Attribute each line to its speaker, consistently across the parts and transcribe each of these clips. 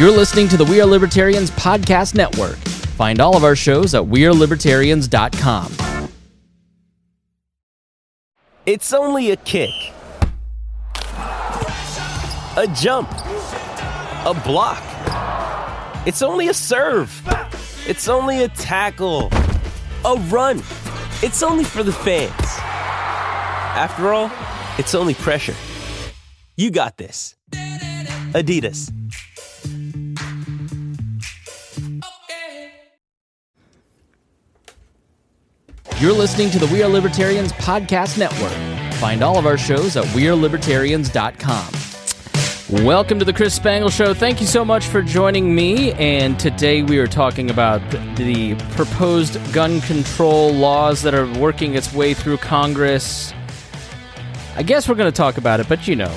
Speaker 1: You're listening to the We Are Libertarians Podcast Network. Find all of our shows at WeareLibertarians.com.
Speaker 2: It's only a kick, a jump, a block. It's only a serve. It's only a tackle, a run. It's only for the fans. After all, it's only pressure. You got this. Adidas.
Speaker 1: You're listening to the We Are Libertarians Podcast Network. Find all of our shows at WeareLibertarians.com. Welcome to the Chris Spangle Show. Thank you so much for joining me. And today we are talking about the proposed gun control laws that are working its way through Congress. I guess we're going to talk about it, but you know,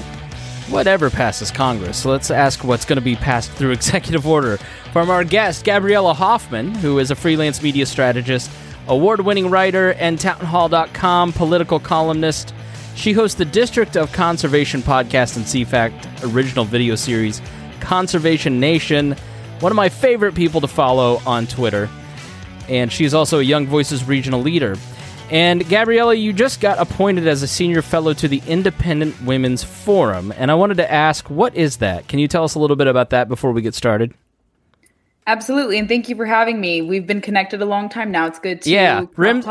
Speaker 1: whatever passes Congress. Let's ask what's going to be passed through executive order from our guest, Gabriella Hoffman, who is a freelance media strategist award winning writer and townhall.com political columnist. She hosts the District of Conservation podcast and CFACT original video series, Conservation Nation, one of my favorite people to follow on Twitter. And she's also a Young Voices regional leader. And Gabriella, you just got appointed as a senior fellow to the Independent Women's Forum. And I wanted to ask, what is that? Can you tell us a little bit about that before we get started?
Speaker 3: Absolutely, and thank you for having me. We've been connected a long time now. It's good to
Speaker 1: yeah. Rim,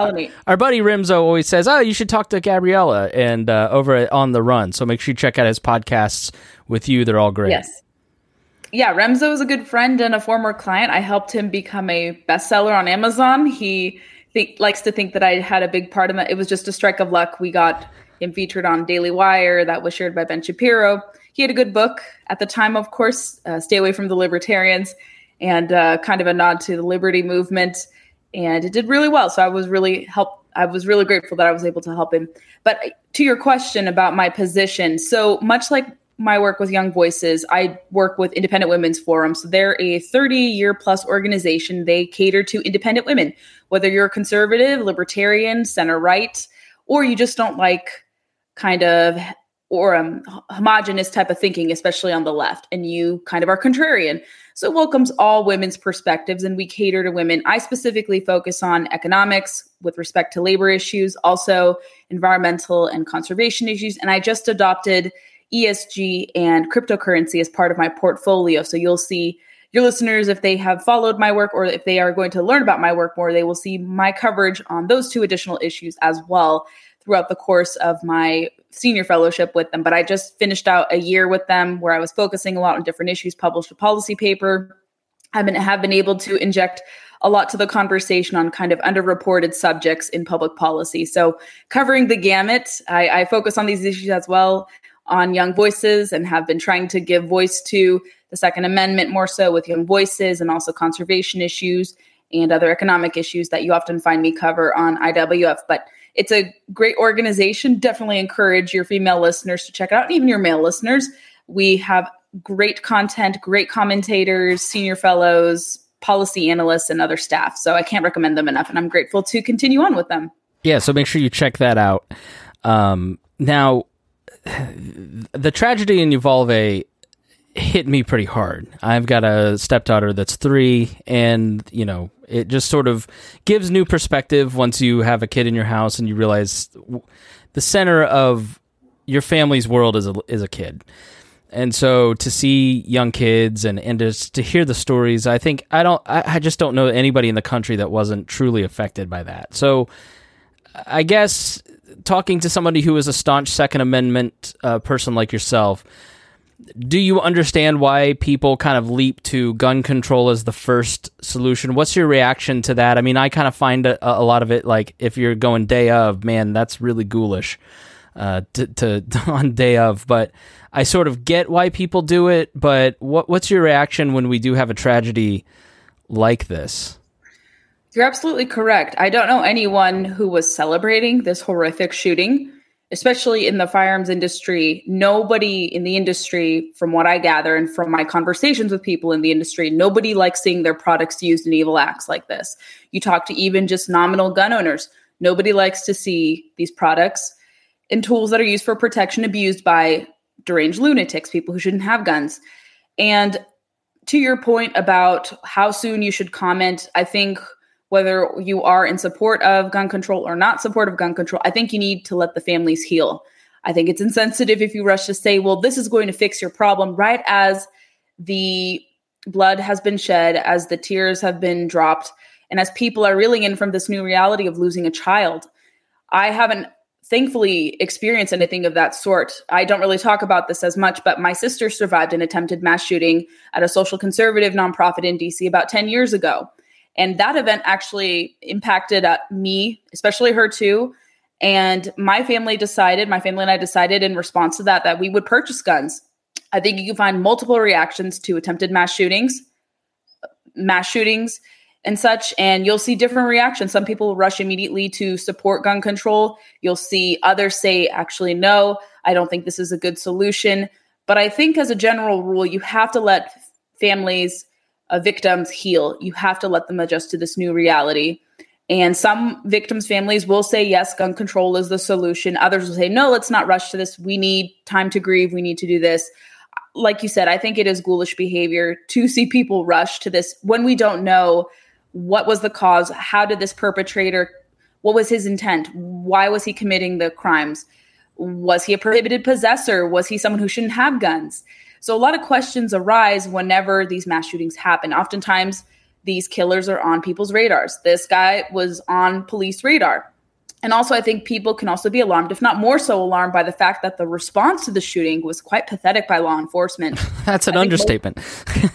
Speaker 1: our buddy Rimzo always says, "Oh, you should talk to Gabriella," and uh, over at on the run. So make sure you check out his podcasts with you. They're all great.
Speaker 3: Yes. Yeah, Remzo is a good friend and a former client. I helped him become a bestseller on Amazon. He think, likes to think that I had a big part in that. It was just a strike of luck. We got him featured on Daily Wire that was shared by Ben Shapiro. He had a good book at the time, of course. Uh, Stay away from the libertarians and uh, kind of a nod to the liberty movement. And it did really well. So I was really help. I was really grateful that I was able to help him. But to your question about my position, so much like my work with Young Voices, I work with Independent Women's Forum. So they're a 30 year plus organization. They cater to independent women, whether you're conservative, libertarian, center right, or you just don't like kind of or um, homogenous type of thinking, especially on the left, and you kind of are contrarian. So it welcomes all women's perspectives, and we cater to women. I specifically focus on economics with respect to labor issues, also environmental and conservation issues, and I just adopted ESG and cryptocurrency as part of my portfolio. So you'll see your listeners, if they have followed my work or if they are going to learn about my work more, they will see my coverage on those two additional issues as well throughout the course of my senior fellowship with them. But I just finished out a year with them where I was focusing a lot on different issues, published a policy paper. I've been have been able to inject a lot to the conversation on kind of underreported subjects in public policy. So covering the gamut, I, I focus on these issues as well on young voices and have been trying to give voice to the Second Amendment more so with young voices and also conservation issues and other economic issues that you often find me cover on IWF. But it's a great organization. Definitely encourage your female listeners to check it out, even your male listeners. We have great content, great commentators, senior fellows, policy analysts, and other staff. So I can't recommend them enough, and I'm grateful to continue on with them.
Speaker 1: Yeah, so make sure you check that out. Um, now, the tragedy in Uvalde hit me pretty hard. I've got a stepdaughter that's three, and you know, it just sort of gives new perspective once you have a kid in your house and you realize the center of your family's world is a is a kid. And so to see young kids and and just to hear the stories, I think I don't I, I just don't know anybody in the country that wasn't truly affected by that. So I guess talking to somebody who is a staunch Second Amendment uh, person like yourself, do you understand why people kind of leap to gun control as the first solution? What's your reaction to that? I mean, I kind of find a, a lot of it like if you're going day of, man, that's really ghoulish uh, to, to on day of. But I sort of get why people do it. But what what's your reaction when we do have a tragedy like this?
Speaker 3: You're absolutely correct. I don't know anyone who was celebrating this horrific shooting especially in the firearms industry, nobody in the industry, from what I gather and from my conversations with people in the industry, nobody likes seeing their products used in evil acts like this. You talk to even just nominal gun owners, nobody likes to see these products and tools that are used for protection abused by deranged lunatics, people who shouldn't have guns. And to your point about how soon you should comment, I think whether you are in support of gun control or not support of gun control, I think you need to let the families heal. I think it's insensitive if you rush to say, well, this is going to fix your problem right as the blood has been shed, as the tears have been dropped, and as people are reeling in from this new reality of losing a child. I haven't thankfully experienced anything of that sort. I don't really talk about this as much, but my sister survived an attempted mass shooting at a social conservative nonprofit in DC about 10 years ago. And that event actually impacted uh, me, especially her too. And my family decided, my family and I decided in response to that, that we would purchase guns. I think you can find multiple reactions to attempted mass shootings, mass shootings, and such. And you'll see different reactions. Some people rush immediately to support gun control. You'll see others say, actually, no, I don't think this is a good solution. But I think, as a general rule, you have to let families, uh, victims heal. You have to let them adjust to this new reality. And some victims' families will say, yes, gun control is the solution. Others will say, no, let's not rush to this. We need time to grieve. We need to do this. Like you said, I think it is ghoulish behavior to see people rush to this when we don't know what was the cause, how did this perpetrator, what was his intent, why was he committing the crimes, was he a prohibited possessor, was he someone who shouldn't have guns? So a lot of questions arise whenever these mass shootings happen. Oftentimes, these killers are on people's radars. This guy was on police radar. And also, I think people can also be alarmed, if not more so alarmed, by the fact that the response to the shooting was quite pathetic by law enforcement.
Speaker 1: That's an understatement.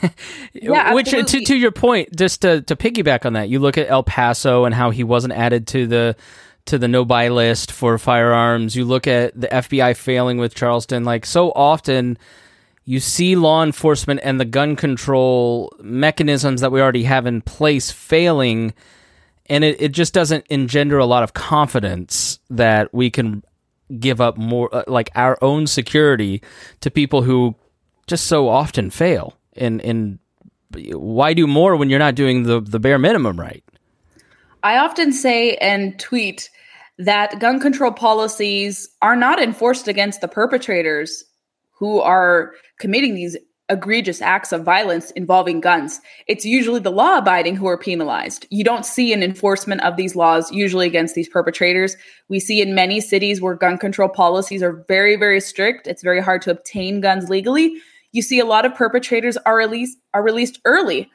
Speaker 1: yeah, Which, to, to your point, just to, to piggyback on that, you look at El Paso and how he wasn't added to the to the no buy list for firearms. You look at the FBI failing with Charleston. Like so often, you see law enforcement and the gun control mechanisms that we already have in place failing and it, it just doesn't engender a lot of confidence that we can give up more uh, like our own security to people who just so often fail. And and why do more when you're not doing the the bare minimum right?
Speaker 3: I often say and tweet that gun control policies are not enforced against the perpetrators who are committing these egregious acts of violence involving guns, it's usually the law abiding who are penalized. You don't see an enforcement of these laws usually against these perpetrators. We see in many cities where gun control policies are very, very strict. It's very hard to obtain guns legally. You see a lot of perpetrators are released are released early,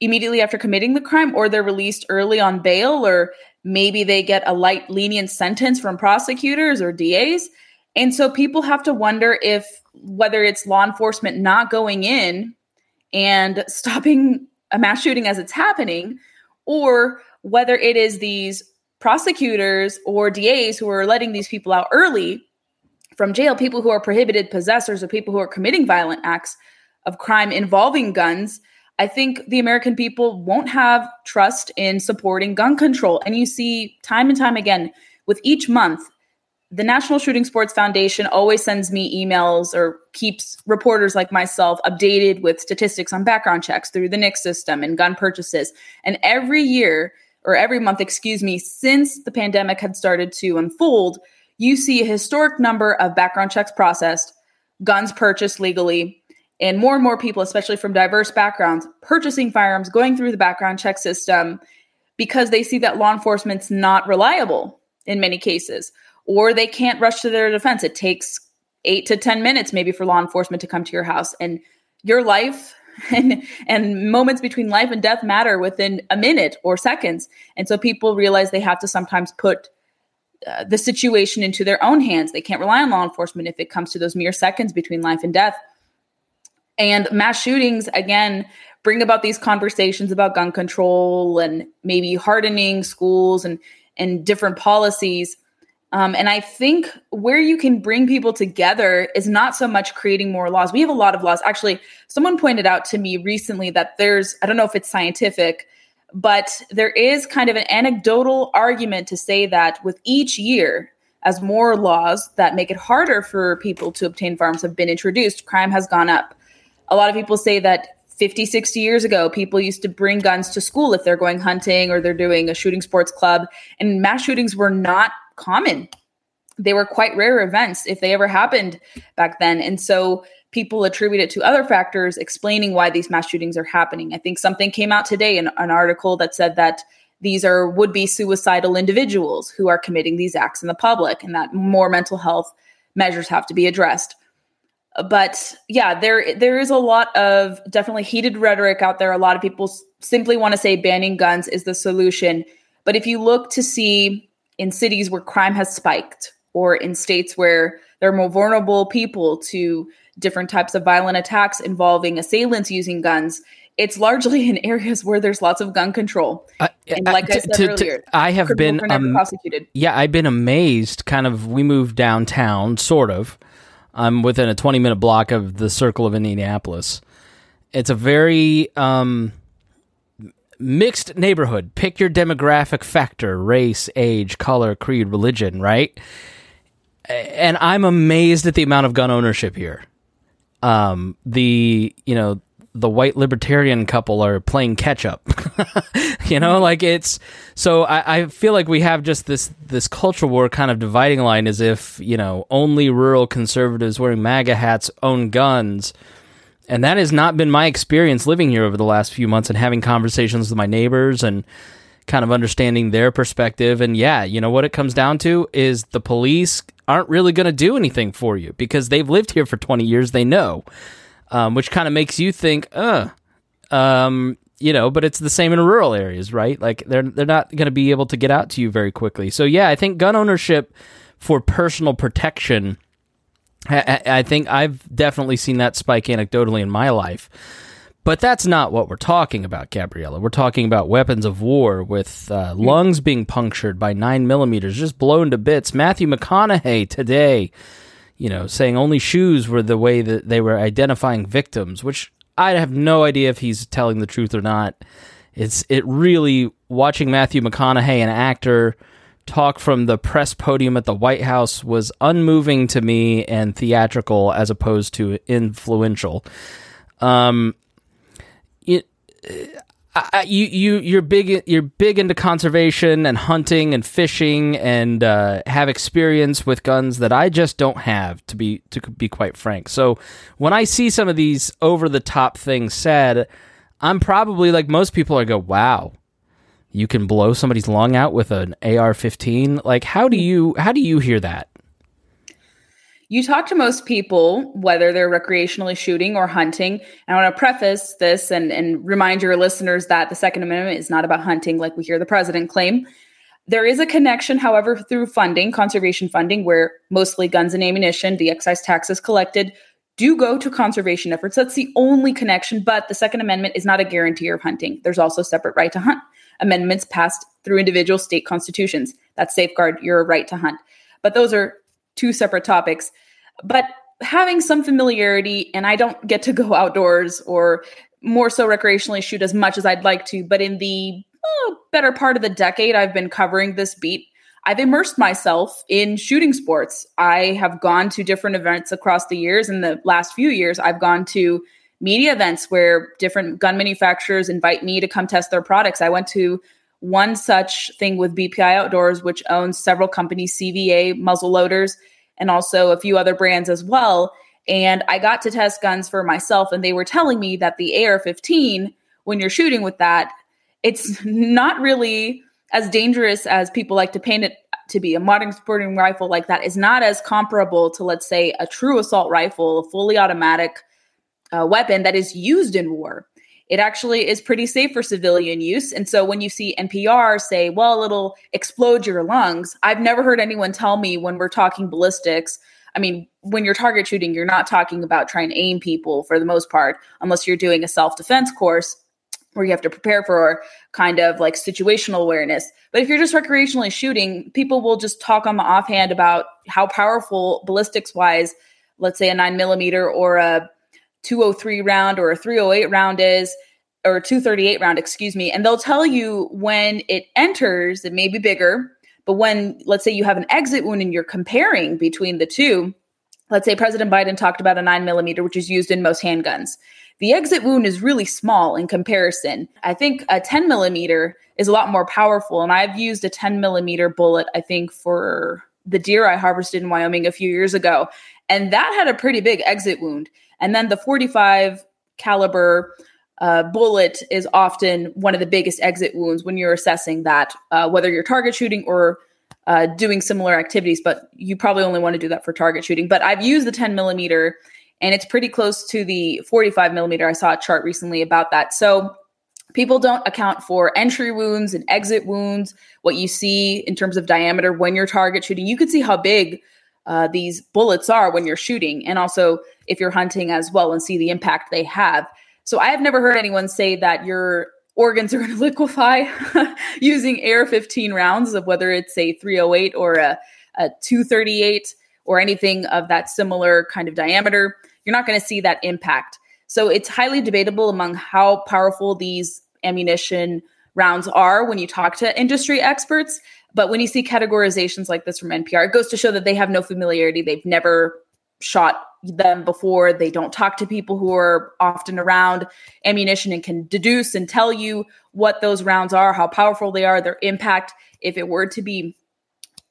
Speaker 3: immediately after committing the crime, or they're released early on bail, or maybe they get a light lenient sentence from prosecutors or DAs. And so people have to wonder if whether it's law enforcement not going in and stopping a mass shooting as it's happening, or whether it is these prosecutors or DAs who are letting these people out early from jail, people who are prohibited possessors or people who are committing violent acts of crime involving guns. I think the American people won't have trust in supporting gun control. And you see time and time again with each month the National Shooting Sports Foundation always sends me emails or keeps reporters like myself updated with statistics on background checks through the NICS system and gun purchases. And every year, or every month, excuse me, since the pandemic had started to unfold, you see a historic number of background checks processed, guns purchased legally, and more and more people, especially from diverse backgrounds, purchasing firearms, going through the background check system because they see that law enforcement's not reliable in many cases or they can't rush to their defense. It takes eight to 10 minutes maybe for law enforcement to come to your house. And your life and, and moments between life and death matter within a minute or seconds. And so people realize they have to sometimes put uh, the situation into their own hands. They can't rely on law enforcement if it comes to those mere seconds between life and death. And mass shootings, again, bring about these conversations about gun control and maybe hardening schools and, and different policies um, and I think where you can bring people together is not so much creating more laws. We have a lot of laws. Actually, someone pointed out to me recently that there's, I don't know if it's scientific, but there is kind of an anecdotal argument to say that with each year, as more laws that make it harder for people to obtain firearms have been introduced, crime has gone up. A lot of people say that 50, 60 years ago, people used to bring guns to school if they're going hunting or they're doing a shooting sports club, and mass shootings were not common. They were quite rare events if they ever happened back then. And so people attribute it to other factors explaining why these mass shootings are happening. I think something came out today in an article that said that these are would be suicidal individuals who are committing these acts in the public and that more mental health measures have to be addressed. Uh, but yeah, there there is a lot of definitely heated rhetoric out there. A lot of people simply want to say banning guns is the solution. But if you look to see in cities where crime has spiked or in states where there are more vulnerable people to different types of violent attacks involving assailants using guns, it's largely in areas where there's lots of gun control. Uh, and like I said to, earlier,
Speaker 1: to, I have been um,
Speaker 3: prosecuted.
Speaker 1: Yeah, I've been amazed. Kind of, we moved downtown, sort of. I'm within a 20 minute block of the Circle of Indianapolis. It's a very um, mixed neighborhood. Pick your demographic factor: race, age, color, creed, religion. Right. And I'm amazed at the amount of gun ownership here. Um, the you know the white libertarian couple are playing catch up. you know, like it's so I, I, feel like we have just this this culture war kind of dividing line as if, you know, only rural conservatives wearing MAGA hats own guns. And that has not been my experience living here over the last few months and having conversations with my neighbors and kind of understanding their perspective. And yeah, you know what it comes down to is the police aren't really going to do anything for you because they've lived here for 20 years. They know um, which kind of makes you think, uh, um, you know, but it's the same in rural areas, right? Like they're they're not going to be able to get out to you very quickly. So yeah, I think gun ownership for personal protection. I, I think I've definitely seen that spike anecdotally in my life. But that's not what we're talking about, Gabriella. We're talking about weapons of war with uh, lungs being punctured by nine millimeters, just blown to bits. Matthew McConaughey today you know, saying only shoes were the way that they were identifying victims, which I have no idea if he's telling the truth or not. It's it really watching Matthew McConaughey, an actor, talk from the press podium at the White House was unmoving to me and theatrical as opposed to influential. Um, it, I, you you you're big you're big into conservation and hunting and fishing and uh, have experience with guns that I just don't have to be to be quite frank. So when I see some of these over the top things said, I'm probably like most people. I go, wow, you can blow somebody's lung out with an AR-15. Like how do you how do you hear that?
Speaker 3: you talk to most people, whether they're recreationally shooting or hunting. And I want to preface this and, and remind your listeners that the Second Amendment is not about hunting, like we hear the president claim. There is a connection, however, through funding, conservation funding, where mostly guns and ammunition, the excise taxes collected, do go to conservation efforts. That's the only connection, but the Second Amendment is not a guarantee of hunting. There's also separate right to hunt. Amendments passed through individual state constitutions that safeguard your right to hunt. But those are two separate topics. But having some familiarity, and I don't get to go outdoors or more so recreationally shoot as much as I'd like to, but in the oh, better part of the decade I've been covering this beat, I've immersed myself in shooting sports. I have gone to different events across the years. In the last few years, I've gone to media events where different gun manufacturers invite me to come test their products. I went to one such thing with BPI Outdoors, which owns several companies, CVA muzzle loaders, and also a few other brands as well. And I got to test guns for myself, and they were telling me that the AR 15, when you're shooting with that, it's not really as dangerous as people like to paint it to be. A modern sporting rifle like that is not as comparable to, let's say, a true assault rifle, a fully automatic uh, weapon that is used in war it actually is pretty safe for civilian use. And so when you see NPR say, well, it'll explode your lungs, I've never heard anyone tell me when we're talking ballistics. I mean, when you're target shooting, you're not talking about trying to aim people for the most part, unless you're doing a self defense course where you have to prepare for kind of like situational awareness. But if you're just recreationally shooting, people will just talk on the offhand about how powerful ballistics wise, let's say a nine millimeter or a 203 round or a 308 round is or 238 round excuse me and they'll tell you when it enters it may be bigger but when let's say you have an exit wound and you're comparing between the two let's say president biden talked about a 9 millimeter which is used in most handguns. The exit wound is really small in comparison. I think a 10 millimeter is a lot more powerful and i've used a 10 millimeter bullet i think for the deer i harvested in wyoming a few years ago and that had a pretty big exit wound And then the 45 caliber uh, bullet is often one of the biggest exit wounds when you're assessing that, uh, whether you're target shooting or uh, doing similar activities. But you probably only want to do that for target shooting. But I've used the 10 millimeter, and it's pretty close to the 45 millimeter. I saw a chart recently about that. So people don't account for entry wounds and exit wounds, what you see in terms of diameter when you're target shooting. You can see how big uh, these bullets are when you're shooting, and also if you're hunting as well, and see the impact they have. So I have never heard anyone say that your organs are going to liquefy using AR 15 rounds of whether it's a 308 or a, a 238 or anything of that similar kind of diameter. You're not going to see that impact. So it's highly debatable among how powerful these ammunition rounds are when you talk to industry experts. But when you see categorizations like this from NPR, it goes to show that they have no familiarity. They've never shot them before. They don't talk to people who are often around ammunition and can deduce and tell you what those rounds are, how powerful they are, their impact. If it were to be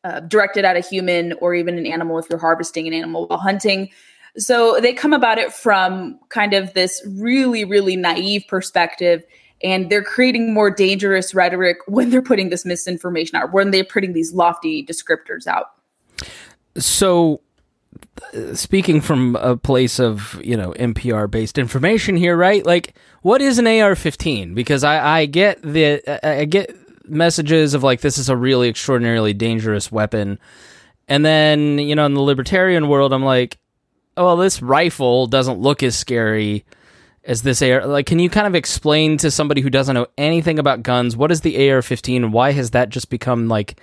Speaker 3: uh, directed at a human or even an animal, if you're harvesting an animal while hunting. So they come about it from kind of this really, really naive perspective. And they're creating more dangerous rhetoric when they're putting this misinformation out, when they're putting these lofty descriptors out.
Speaker 1: So uh, speaking from a place of you know NPR based information here, right? Like, what is an AR-15? Because I, I get the I get messages of like this is a really extraordinarily dangerous weapon, and then you know in the libertarian world, I'm like, oh well, this rifle doesn't look as scary as this AR. Like, can you kind of explain to somebody who doesn't know anything about guns what is the AR-15? and Why has that just become like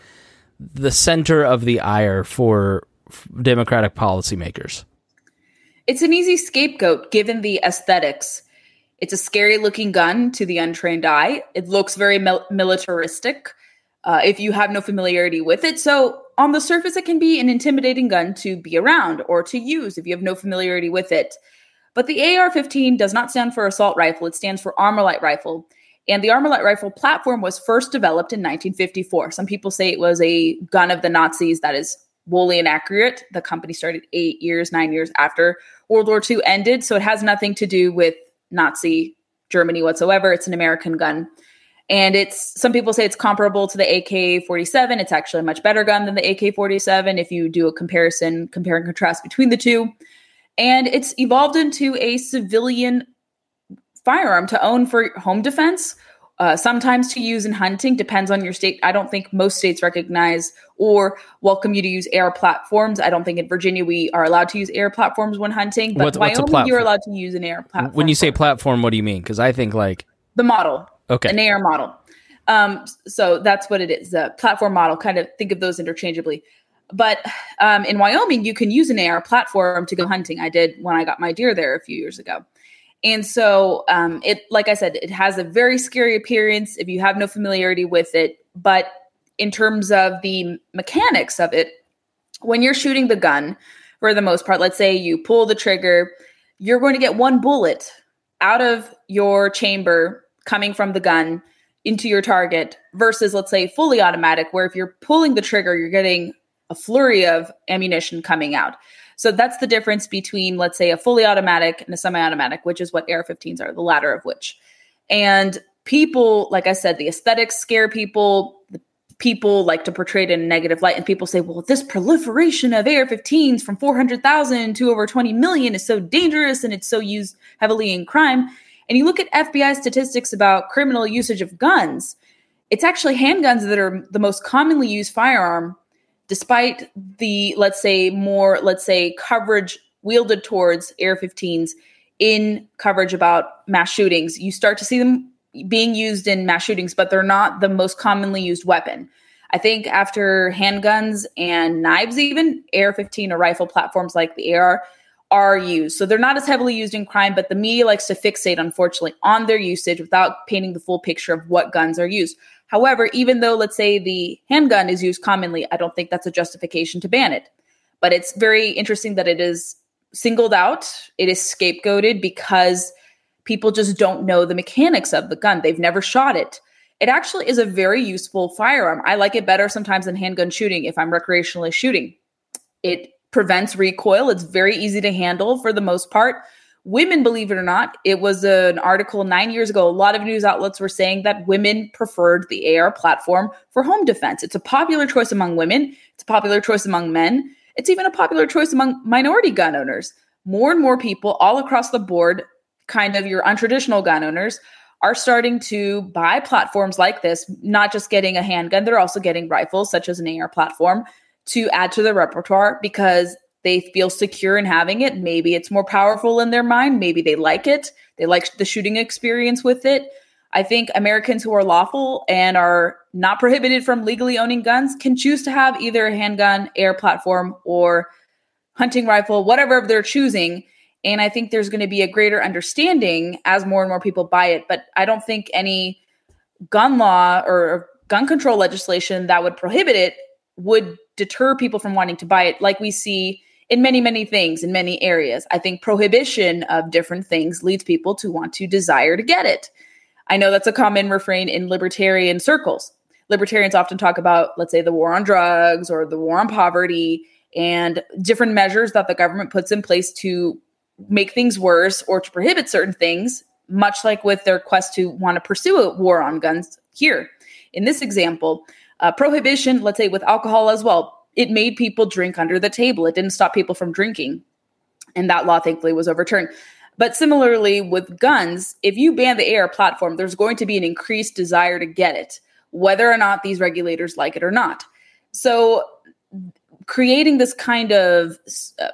Speaker 1: the center of the ire for Democratic policymakers?
Speaker 3: It's an easy scapegoat given the aesthetics. It's a scary looking gun to the untrained eye. It looks very mil- militaristic uh, if you have no familiarity with it. So, on the surface, it can be an intimidating gun to be around or to use if you have no familiarity with it. But the AR 15 does not stand for assault rifle, it stands for Armalite rifle. And the Armalite rifle platform was first developed in 1954. Some people say it was a gun of the Nazis. That is wholly inaccurate. The company started eight years, nine years after World War II ended. So it has nothing to do with Nazi Germany whatsoever. It's an American gun. And it's some people say it's comparable to the AK 47. It's actually a much better gun than the AK 47 if you do a comparison, compare and contrast between the two. And it's evolved into a civilian firearm to own for home defense uh, sometimes to use in hunting depends on your state. I don't think most states recognize or welcome you to use AR platforms. I don't think in Virginia we are allowed to use AR platforms when hunting, but what's, Wyoming what's you're allowed to use an AR platform.
Speaker 1: When you say platform, what do you mean? Because I think like
Speaker 3: the model,
Speaker 1: okay,
Speaker 3: an AR model. Um, so that's what it is. The platform model. Kind of think of those interchangeably. But um, in Wyoming, you can use an AR platform to go hunting. I did when I got my deer there a few years ago. And so um, it, like I said, it has a very scary appearance if you have no familiarity with it. But in terms of the mechanics of it, when you're shooting the gun, for the most part, let's say you pull the trigger, you're going to get one bullet out of your chamber coming from the gun into your target versus let's say fully automatic where if you're pulling the trigger you're getting a flurry of ammunition coming out so that's the difference between, let's say, a fully automatic and a semi automatic, which is what AR 15s are, the latter of which. And people, like I said, the aesthetics scare people. People like to portray it in a negative light. And people say, well, this proliferation of AR 15s from 400,000 to over 20 million is so dangerous and it's so used heavily in crime. And you look at FBI statistics about criminal usage of guns, it's actually handguns that are the most commonly used firearm despite the let's say more let's say coverage wielded towards AR 15s in coverage about mass shootings, you start to see them being used in mass shootings, but they're not the most commonly used weapon. I think after handguns and knives, even AR 15 or rifle platforms like the AR are used. So they're not as heavily used in crime, but the media likes to fixate, unfortunately, on their usage without painting the full picture of what guns are used. However, even though, let's say, the handgun is used commonly, I don't think that's a justification to ban it. But it's very interesting that it is singled out, it is scapegoated because people just don't know the mechanics of the gun. They've never shot it. It actually is a very useful firearm. I like it better sometimes than handgun shooting if I'm recreationally shooting. It prevents recoil, it's very easy to handle for the most part. Women, believe it or not, it was an article nine years ago. A lot of news outlets were saying that women preferred the AR platform for home defense. It's a popular choice among women, it's a popular choice among men, it's even a popular choice among minority gun owners. More and more people all across the board, kind of your untraditional gun owners, are starting to buy platforms like this, not just getting a handgun, they're also getting rifles, such as an AR platform, to add to their repertoire because they feel secure in having it. Maybe it's more powerful in their mind. Maybe they like it. They like the shooting experience with it. I think Americans who are lawful and are not prohibited from legally owning guns can choose to have either a handgun, AR platform, or hunting rifle, whatever they're choosing. And I think there's going to be a greater understanding as more and more people buy it. But I don't think any gun law or gun control legislation that would prohibit it would deter people from wanting to buy it, like we see in many, many things in many areas. I think prohibition of different things leads people to want to desire to get it. I know that's a common refrain in libertarian circles. Libertarians often talk about, let's say, the war on drugs or the war on poverty and different measures that the government puts in place to make things worse or to prohibit certain things, much like with their quest to want to pursue a war on guns here. In this example, uh, prohibition, let's say with alcohol as well, it made people drink under the table. It didn't stop people from drinking. And that law, thankfully, was overturned. But similarly with guns, if you ban the AR platform, there's going to be an increased desire to get it, whether or not these regulators like it or not. So, creating this kind of, uh,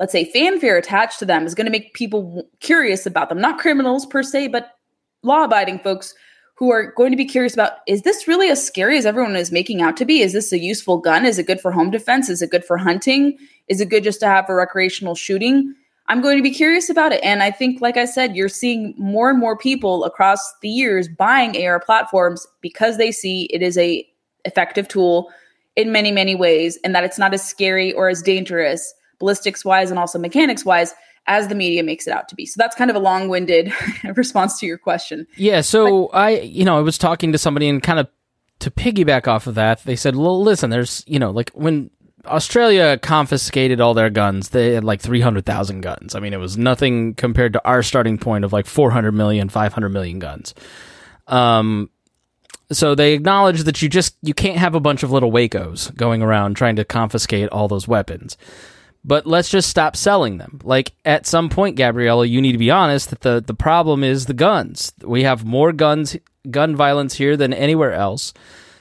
Speaker 3: let's say, fanfare attached to them is going to make people curious about them. Not criminals per se, but law abiding folks who are going to be curious about is this really as scary as everyone is making out to be? Is this a useful gun? Is it good for home defense? Is it good for hunting? Is it good just to have for recreational shooting? I'm going to be curious about it. And I think, like I said, you're seeing more and more people across the years buying AR platforms because they see it is a effective tool in many, many ways, and that it's not as scary or as dangerous ballistics wise and also mechanics wise as the media makes it out to be. So that's kind of a long-winded response to your question.
Speaker 1: Yeah, so but, I you know, I was talking to somebody and kind of to piggyback off of that, they said, "Well, listen, there's, you know, like when Australia confiscated all their guns. They had like 300,000 guns. I mean, it was nothing compared to our starting point of like 400 million, 500 million guns. Um, so they acknowledge that you just you can't have a bunch of little wacos going around trying to confiscate all those weapons but let's just stop selling them. Like at some point, Gabriella, you need to be honest that the, the problem is the guns. We have more guns, gun violence here than anywhere else.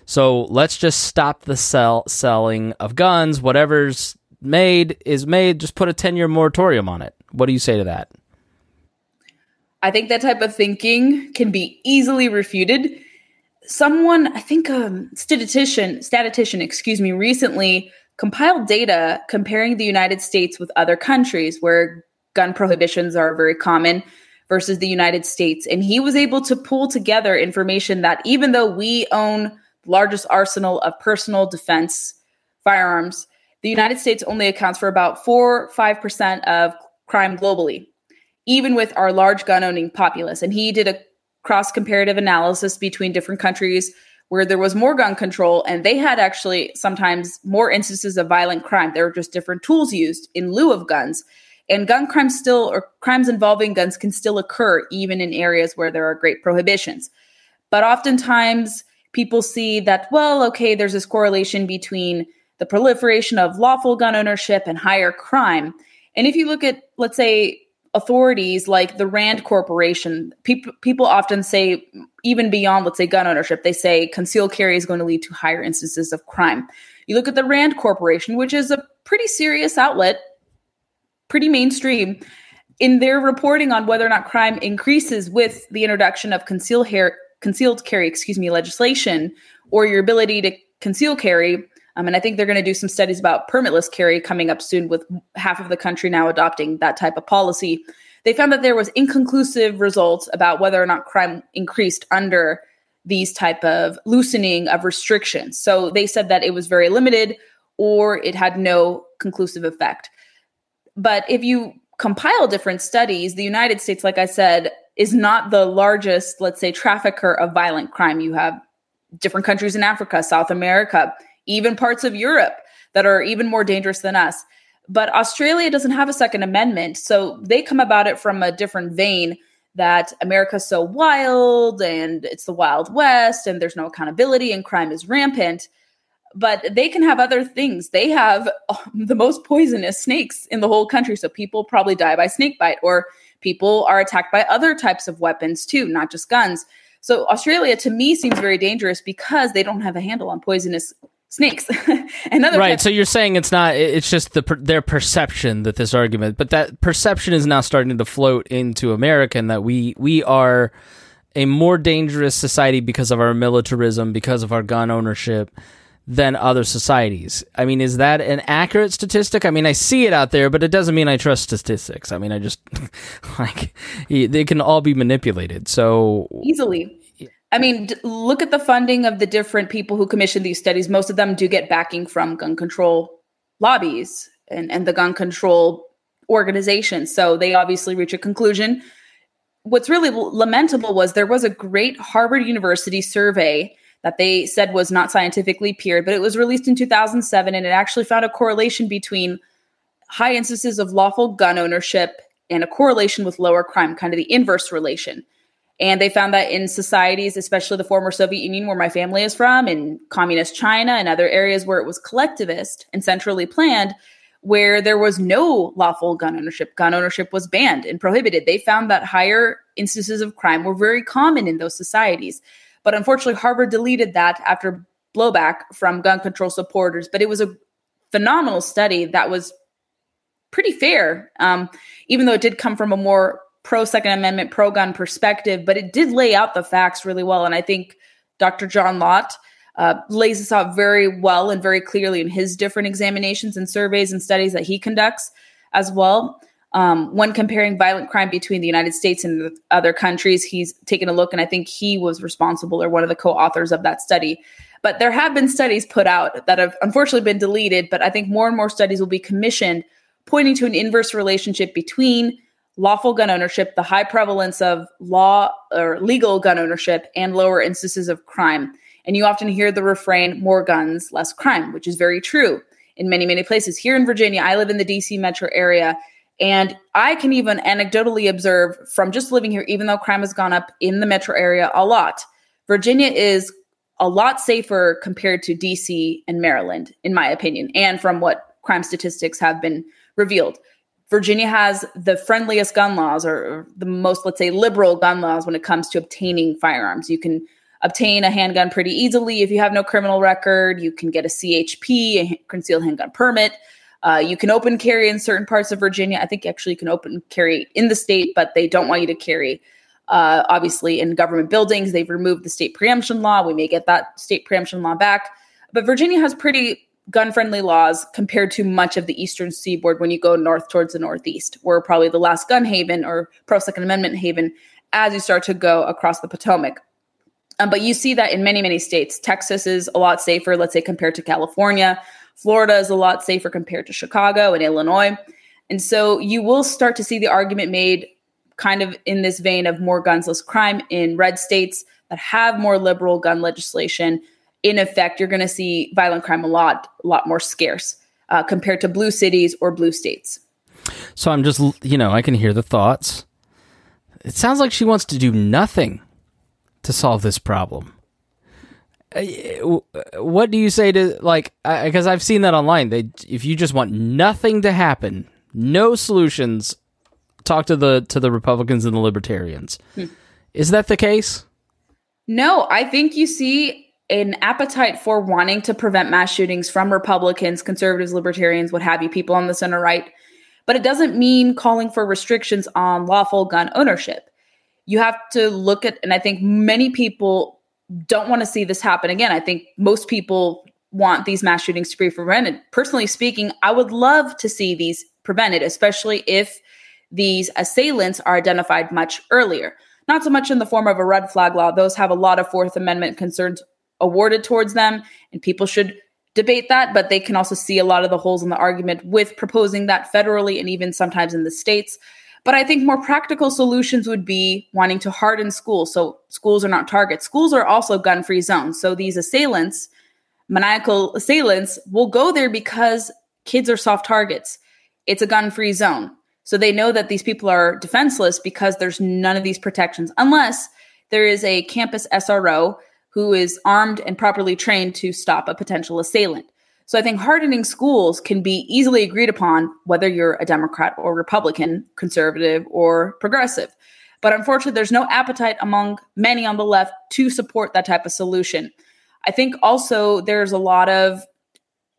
Speaker 1: So let's just stop the sell selling of guns. Whatever's made is made. Just put a ten year moratorium on it. What do you say to that?
Speaker 3: I think that type of thinking can be easily refuted. Someone, I think a um, statistician, statistician, excuse me, recently compiled data comparing the United States with other countries where gun prohibitions are very common versus the United States. And he was able to pull together information that even though we own the largest arsenal of personal defense firearms, the United States only accounts for about 4 5% of crime globally, even with our large gun owning populace. And he did a cross comparative analysis between different countries where there was more gun control and they had actually sometimes more instances of violent crime. There were just different tools used in lieu of guns. And gun crimes still, or crimes involving guns, can still occur even in areas where there are great prohibitions. But oftentimes people see that, well, okay, there's this correlation between the proliferation of lawful gun ownership and higher crime. And if you look at, let's say, authorities like the Rand Corporation, people people often say, even beyond, let's say, gun ownership, they say concealed carry is going to lead to higher instances of crime. You look at the Rand Corporation, which is a pretty serious outlet, pretty mainstream, in their reporting on whether or not crime increases with the introduction of concealed hair, concealed carry, excuse me, legislation, or your ability to conceal carry um, and I think they're going to do some studies about permitless carry coming up soon with half of the country now adopting that type of policy. They found that there was inconclusive results about whether or not crime increased under these type of loosening of restrictions. So they said that it was very limited or it had no conclusive effect. But if you compile different studies, the United States, like I said, is not the largest, let's say, trafficker of violent crime. You have different countries in Africa, South America, even parts of Europe that are even more dangerous than us. But Australia doesn't have a Second Amendment. So they come about it from a different vein that America's so wild and it's the Wild West and there's no accountability and crime is rampant. But they can have other things. They have um, the most poisonous snakes in the whole country. So people probably die by snake bite, or people are attacked by other types of weapons too, not just guns. So Australia to me seems very dangerous because they don't have a handle on poisonous snakes.
Speaker 1: Another right. so you're saying it's not. It's just the their perception that this argument, but that perception is now starting to float into America, and that we we are a more dangerous society because of our militarism, because of our gun ownership than other societies. I mean, is that an accurate statistic? I mean, I see it out there, but it doesn't mean I trust statistics. I mean, I just like they can all be manipulated. So
Speaker 3: easily. I mean, look at the funding of the different people who commission these studies. Most of them do get backing from gun control lobbies and, and the gun control organizations. So they obviously reach a conclusion. What's really lamentable was there was a great Harvard University survey that they said was not scientifically peered, but it was released in 2007 and it actually found a correlation between high instances of lawful gun ownership and a correlation with lower crime, kind of the inverse relation. And they found that in societies, especially the former Soviet Union, where my family is from, in communist China and other areas where it was collectivist and centrally planned, where there was no lawful gun ownership, gun ownership was banned and prohibited. They found that higher instances of crime were very common in those societies. But unfortunately, Harvard deleted that after blowback from gun control supporters. But it was a phenomenal study that was pretty fair, um, even though it did come from a more pro Second Amendment, pro gun perspective. But it did lay out the facts really well. And I think Dr. John Lott uh, lays this out very well and very clearly in his different examinations and surveys and studies that he conducts as well. Um, when comparing violent crime between the United States and other countries, he's taken a look, and I think he was responsible or one of the co authors of that study. But there have been studies put out that have unfortunately been deleted, but I think more and more studies will be commissioned pointing to an inverse relationship between lawful gun ownership, the high prevalence of law or legal gun ownership, and lower instances of crime. And you often hear the refrain, more guns, less crime, which is very true in many, many places. Here in Virginia, I live in the DC metro area, and I can even anecdotally observe from just living here, even though crime has gone up in the metro area a lot, Virginia is a lot safer compared to DC and Maryland, in my opinion, and from what crime statistics have been revealed. Virginia has the friendliest gun laws or the most, let's say, liberal gun laws when it comes to obtaining firearms. You can obtain a handgun pretty easily if you have no criminal record. You can get a CHP, a concealed handgun permit. Uh, you can open carry in certain parts of Virginia. I think actually you can open carry in the state, but they don't want you to carry. Uh, obviously, in government buildings, they've removed the state preemption law. We may get that state preemption law back. But Virginia has pretty gun friendly laws compared to much of the eastern seaboard when you go north towards the northeast. We're probably the last gun haven or pro Second Amendment haven as you start to go across the Potomac. Um, but you see that in many, many states. Texas is a lot safer, let's say, compared to California. Florida is a lot safer compared to Chicago and Illinois. And so you will start to see the argument made kind of in this vein of more guns, less crime in red states that have more liberal gun legislation. In effect, you're going to see violent crime a lot, a lot more scarce uh, compared to blue cities or blue states.
Speaker 1: So I'm just, you know, I can hear the thoughts. It sounds like she wants to do nothing to solve this problem. Uh, what do you say to like because I've seen that online. They if you just want nothing to happen, no solutions, talk to the to the Republicans and the Libertarians. Hmm. Is that the case?
Speaker 3: No, I think you see an appetite for wanting to prevent mass shootings from Republicans, conservatives, libertarians, what have you, people on the center right. But it doesn't mean calling for restrictions on lawful gun ownership. You have to look at, and I think many people don't want to see this happen again. I think most people want these mass shootings to be prevented. Personally speaking, I would love to see these prevented, especially if these assailants are identified much earlier. Not so much in the form of a red flag law, those have a lot of Fourth Amendment concerns awarded towards them, and people should debate that, but they can also see a lot of the holes in the argument with proposing that federally and even sometimes in the states. But I think more practical solutions would be wanting to harden schools. So schools are not targets. Schools are also gun free zones. So these assailants, maniacal assailants, will go there because kids are soft targets. it's a gun free zone. So they know that these people are defenseless because there's none of these protections, unless there is a campus SRO who is armed and properly trained to stop a potential assailant. So I think hardening schools can be easily agreed upon, whether you're a Democrat or Republican, conservative or progressive. But unfortunately, there's no appetite among many on the left to support that type of solution. I think also there's a lot of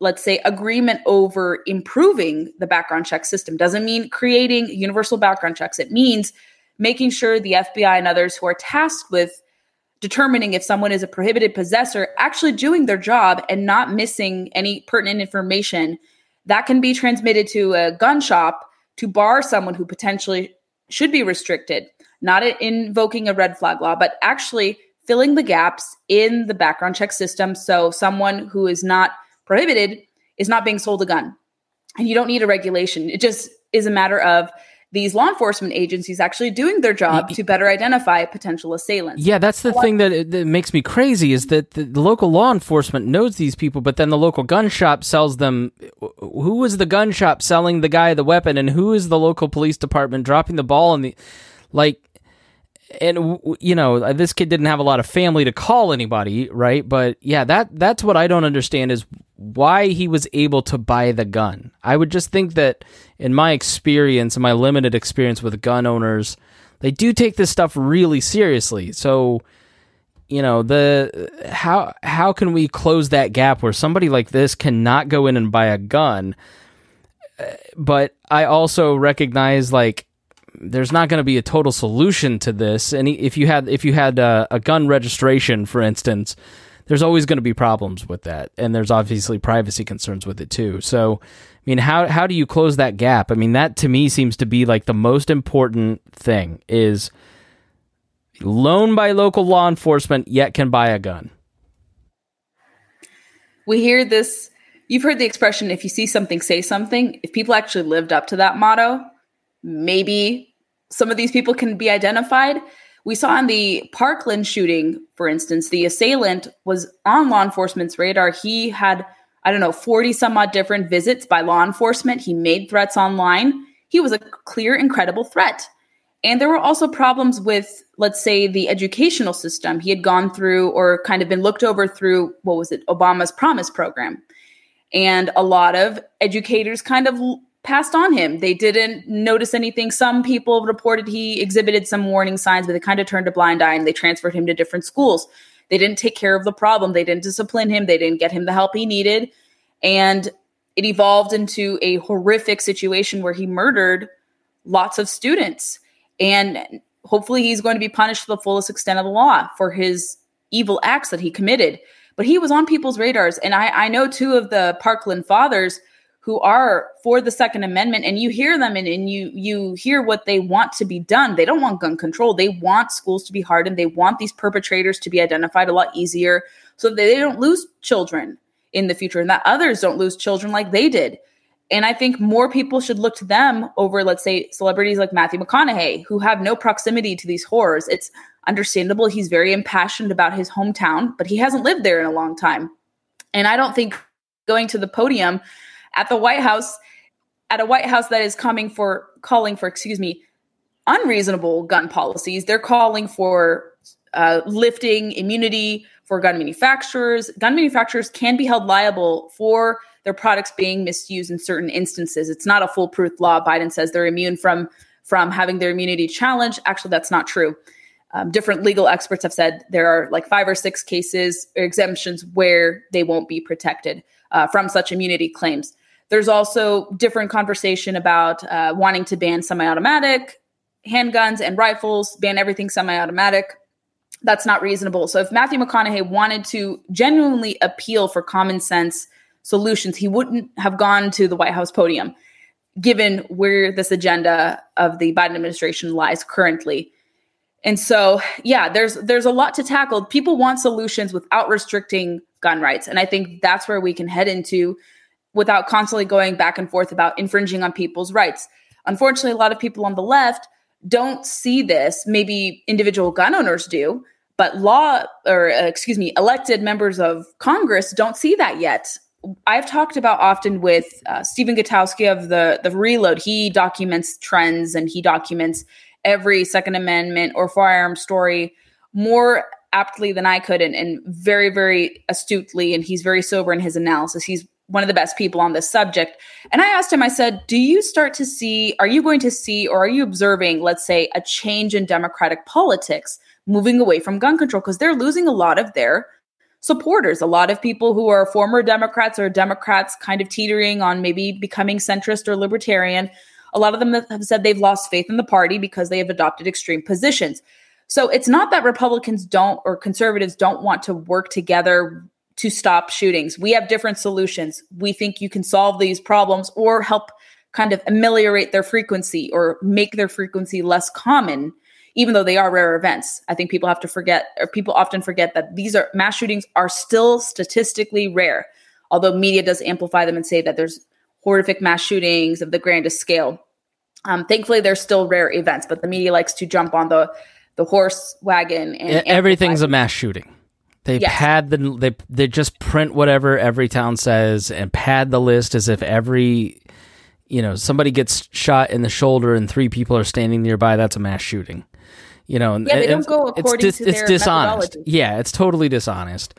Speaker 3: let's say agreement over improving the background check system doesn't mean creating universal background checks it means making sure the FBI and others who are tasked with determining if someone is a prohibited possessor actually doing their job and not missing any pertinent information that can be transmitted to a gun shop to bar someone who potentially should be restricted not invoking a red flag law but actually filling the gaps in the background check system so someone who is not prohibited is not being sold a gun. And you don't need a regulation. It just is a matter of these law enforcement agencies actually doing their job to better identify potential assailants.
Speaker 1: Yeah, that's the thing that, that makes me crazy is that the, the, local law enforcement knows these people, but then the local gun shop sells them. Who is the gun shop selling the guy the weapon, and who is the local police department dropping the ball on the like? and you know this kid didn't have a lot of family to call anybody right but yeah that that's what i don't understand is why he was able to buy the gun. I would just think that in my experience and my limited experience with gun owners they do take this stuff really seriously. So you know the how how can we close that gap where somebody like this cannot go in and buy a gun? But i also recognize like there's not going to be a total solution to this. And if you had if you had a, a gun registration, for instance, there's always going to be problems with that, and there's obviously privacy concerns with it too. So, I mean, how how do you close that gap? I mean, that to me seems to be like the most important thing is loan by local law enforcement, yet can buy a gun.
Speaker 3: We hear this. You've heard the expression, if you see something, say something. If people actually lived up to that motto, maybe some of these people can be identified. We saw in the Parkland shooting, for instance, the assailant was on law enforcement's radar. He had, I don't know, 40 some odd different visits by law enforcement. He made threats online. He was a clear, incredible threat. And there were also problems with, let's say, the educational system. He had gone through or kind of been looked over through, what was it, Obama's Promise program. And a lot of educators kind of passed on him. They didn't notice anything. Some people reported he exhibited some warning signs, but they kind of turned a blind eye and they transferred him to different schools. They didn't take care of the problem. They didn't discipline him. They didn't get him the help he needed. And it evolved into a horrific situation where he murdered lots of students. And hopefully he's going to be punished to the fullest extent of the law for his evil acts that he committed. But he was on people's radars. And I, I know two of the Parkland fathers – who are for the second amendment and you hear them and, and you you hear what they want to be done. They don't want gun control. They want schools to be hardened. They want these perpetrators to be identified a lot easier so that they don't lose children in the future and that others don't lose children like they did. And i think more people should look to them over let's say celebrities like matthew mcconaughey who have no proximity to these horrors. It's understandable he's very impassioned about his hometown but he hasn't lived there in a long time. And i don't think going to the podium at the White House, at a White House that is coming for calling for, excuse me, unreasonable gun policies. They're calling for uh, lifting immunity for gun manufacturers. Gun manufacturers can be held liable for their products being misused in certain instances. It's not a foolproof law. Biden says they're immune from from having their immunity challenged. Actually, that's not true. Um, different legal experts have said there are like five or six cases or exemptions where they won't be protected uh, from such immunity claims. There's also different conversation about uh, wanting to ban semi-automatic handguns and rifles, ban everything semi-automatic. That's not reasonable. So if Matthew McConaughey wanted to genuinely appeal for common sense solutions, he wouldn't have gone to the White House podium, given where this agenda of the Biden administration lies currently. And so, yeah, there's there's a lot to tackle. People want solutions without restricting gun rights, and I think that's where we can head into without constantly going back and forth about infringing on people's rights. Unfortunately, a lot of people on the left don't see this. Maybe individual gun owners do, but law or uh, excuse me, elected members of Congress don't see that yet. I've talked about often with uh, Stephen Gutowski of the the Reload. He documents trends and he documents every Second Amendment or firearm story more aptly than I could and, and very, very astutely. And he's very sober in his analysis. He's one of the best people on this subject. And I asked him, I said, Do you start to see, are you going to see, or are you observing, let's say, a change in Democratic politics moving away from gun control? Because they're losing a lot of their supporters. A lot of people who are former Democrats or Democrats kind of teetering on maybe becoming centrist or libertarian. A lot of them have said they've lost faith in the party because they have adopted extreme positions. So it's not that Republicans don't or conservatives don't want to work together to stop shootings. We have different solutions. We think you can solve these problems or help kind of ameliorate their frequency or make their frequency less common, even though they are rare events. I think people have to forget, or people often forget that these are mass shootings are still statistically rare, although media does amplify them and say that there's horrific mass shootings of the grandest scale. Um, thankfully, they're still rare events, but the media likes to jump on the the horse wagon and
Speaker 1: everything's a mass shooting. They yes. pad the they they just print whatever Everytown says and pad the list as if every you know somebody gets shot in the shoulder and three people are standing nearby. That's a mass shooting. You know,
Speaker 3: yeah, they don't go according
Speaker 1: it's,
Speaker 3: dis- to
Speaker 1: it's dishonest. Yeah, it's totally dishonest.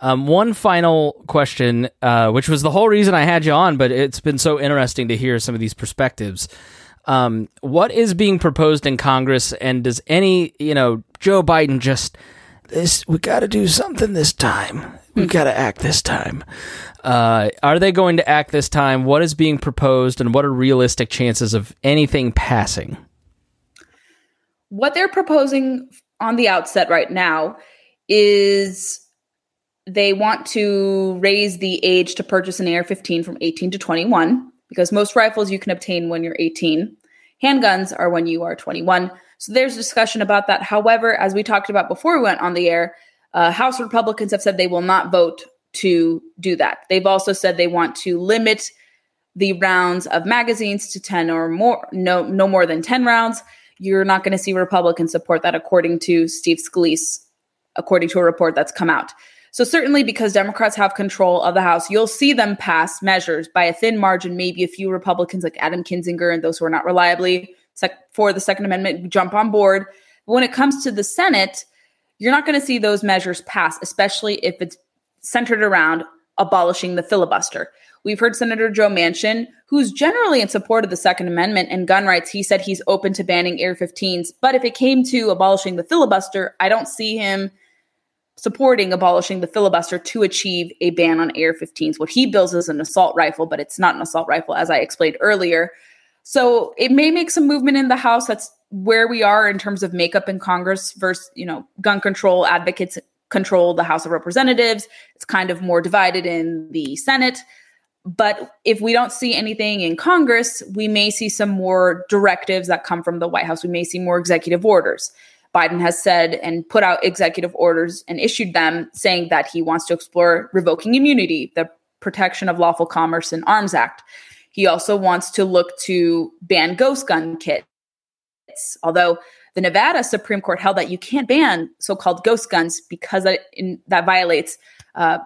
Speaker 1: Um, one final question, uh, which was the whole reason I had you on, but it's been so interesting to hear some of these perspectives. Um, what is being proposed in Congress, and does any, you know, Joe Biden just this? We got to do something this time. We got to act this time. Uh, are they going to act this time? What is being proposed, and what are realistic chances of anything passing?
Speaker 3: What they're proposing on the outset right now is they want to raise the age to purchase an AR 15 from 18 to 21 because most rifles you can obtain when you're 18. Handguns are when you are 21. So there's discussion about that. However, as we talked about before we went on the air, uh, House Republicans have said they will not vote to do that. They've also said they want to limit the rounds of magazines to 10 or more, no, no more than 10 rounds. You're not going to see Republicans support that, according to Steve Scalise, according to a report that's come out. So, certainly because Democrats have control of the House, you'll see them pass measures by a thin margin. Maybe a few Republicans like Adam Kinzinger and those who are not reliably sec- for the Second Amendment jump on board. But when it comes to the Senate, you're not going to see those measures pass, especially if it's centered around abolishing the filibuster. We've heard Senator Joe Manchin, who's generally in support of the Second Amendment and gun rights, he said he's open to banning AR 15s. But if it came to abolishing the filibuster, I don't see him supporting abolishing the filibuster to achieve a ban on AR 15s. What he builds is an assault rifle, but it's not an assault rifle, as I explained earlier. So it may make some movement in the House. That's where we are in terms of makeup in Congress versus, you know, gun control advocates control the House of Representatives. It's kind of more divided in the Senate. But if we don't see anything in Congress, we may see some more directives that come from the White House. We may see more executive orders. Biden has said and put out executive orders and issued them saying that he wants to explore revoking immunity, the Protection of Lawful Commerce in Arms Act. He also wants to look to ban ghost gun kits, although the Nevada Supreme Court held that you can't ban so-called ghost guns because that, in, that violates uh,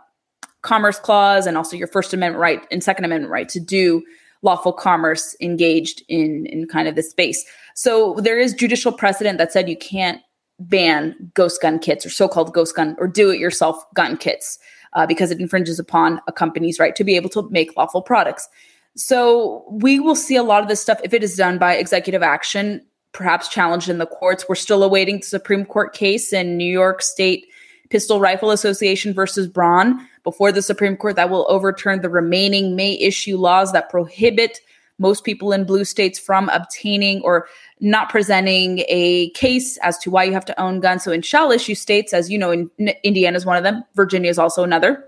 Speaker 3: Commerce Clause and also your First Amendment right and Second Amendment right to do lawful commerce engaged in in kind of this space. So there is judicial precedent that said you can't ban ghost gun kits or so-called ghost gun or do-it-yourself gun kits uh, because it infringes upon a company's right to be able to make lawful products. So we will see a lot of this stuff if it is done by executive action, perhaps challenged in the courts. We're still awaiting the Supreme Court case in New York State Pistol Rifle Association versus Bruen before the Supreme Court that will overturn the remaining may issue laws that prohibit most people in blue states from obtaining or not presenting a case as to why you have to own guns. So in shall issue states, as you know, in, Indiana is one of them. Virginia is also another.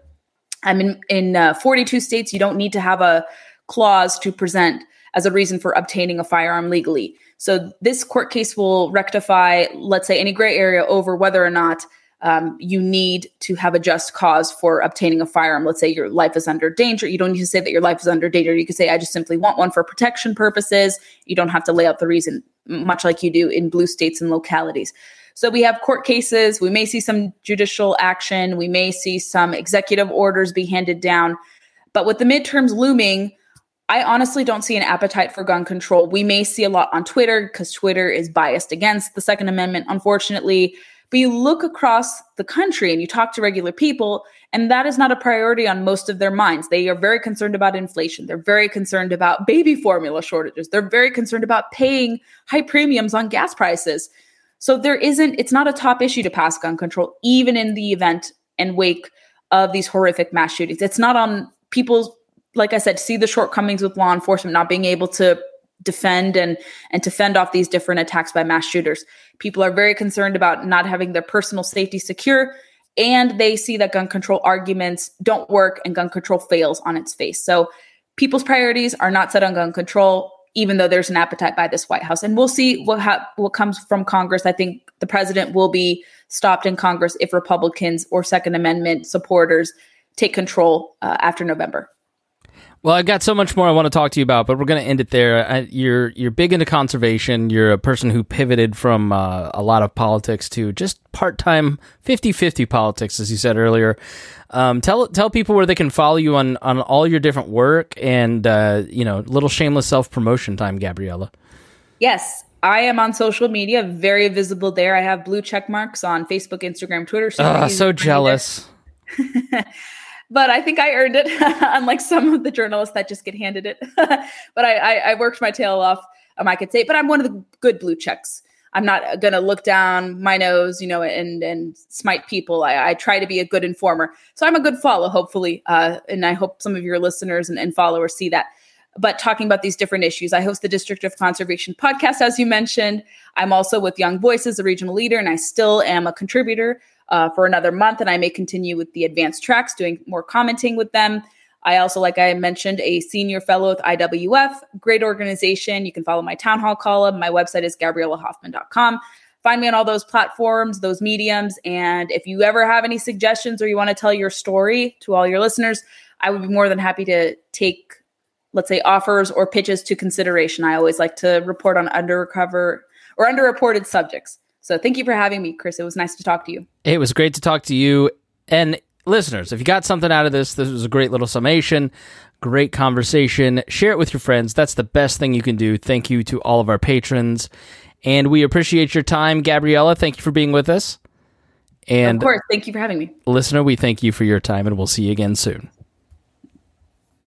Speaker 3: I'm in in uh, 42 states. You don't need to have a clause to present as a reason for obtaining a firearm legally. So this court case will rectify, let's say, any gray area over whether or not um, you need to have a just cause for obtaining a firearm. Let's say your life is under danger. You don't need to say that your life is under danger. You could say, I just simply want one for protection purposes. You don't have to lay out the reason, much like you do in blue states and localities. So we have court cases. We may see some judicial action. We may see some executive orders be handed down. But with the midterms looming, I honestly don't see an appetite for gun control. We may see a lot on Twitter because Twitter is biased against the Second Amendment, unfortunately. But you look across the country and you talk to regular people, and that is not a priority on most of their minds. They are very concerned about inflation. They're very concerned about baby formula shortages. They're very concerned about paying high premiums on gas prices. So there isn't, it's not a top issue to pass gun control, even in the event and wake of these horrific mass shootings. It's not on people's, like I said, see the shortcomings with law enforcement not being able to defend and and to fend off these different attacks by mass shooters. People are very concerned about not having their personal safety secure and they see that gun control arguments don't work and gun control fails on its face. So people's priorities are not set on gun control even though there's an appetite by this White House. And we'll see what ha- what comes from Congress. I think the president will be stopped in Congress if Republicans or Second Amendment supporters take control uh, after November.
Speaker 1: Well, I've got so much more I want to talk to you about, but we're going to end it there. I, you're you're big into conservation. You're a person who pivoted from uh, a lot of politics to just part time 50-50 politics, as you said earlier. Um, tell tell people where they can follow you on on all your different work and uh, you know, little shameless self promotion time, Gabriella.
Speaker 3: Yes, I am on social media, very visible there. I have blue check marks on Facebook, Instagram, Twitter.
Speaker 1: So, uh, so jealous.
Speaker 3: but I think I earned it, unlike some of the journalists that just get handed it. but I, I, I, worked my tail off, um, I could say. But I'm one of the good blue checks. I'm not going to look down my nose, you know, and and smite people. I, I, try to be a good informer, so I'm a good follow, hopefully, uh, and I hope some of your listeners and, and followers see that. But talking about these different issues, I host the District of Conservation podcast, as you mentioned. I'm also with Young Voices, a regional leader, and I still am a contributor uh, for another month, and I may continue with the advanced tracks, doing more commenting with them. I also, like I mentioned, a senior fellow with IWF, great organization. You can follow my Townhall column. My website is gabriellahoffman.com. Find me on all those platforms, those mediums. And if you ever have any suggestions or you want to tell your story to all your listeners, I would be more than happy to take, let's say, offers or pitches to consideration. I always like to report on undercover or underreported subjects. So thank you for having me, Chris. It was nice to talk to you.
Speaker 1: It was great to talk to you. And listeners, if you got something out of this, this was a great little summation, great conversation. Share it with your friends. That's the best thing you can do. Thank you to all of our patrons. And we appreciate your time, Gabriella. Thank you for being with us. And
Speaker 3: of course, thank you for having me.
Speaker 1: Listener, we thank you for your time and we'll see you again soon.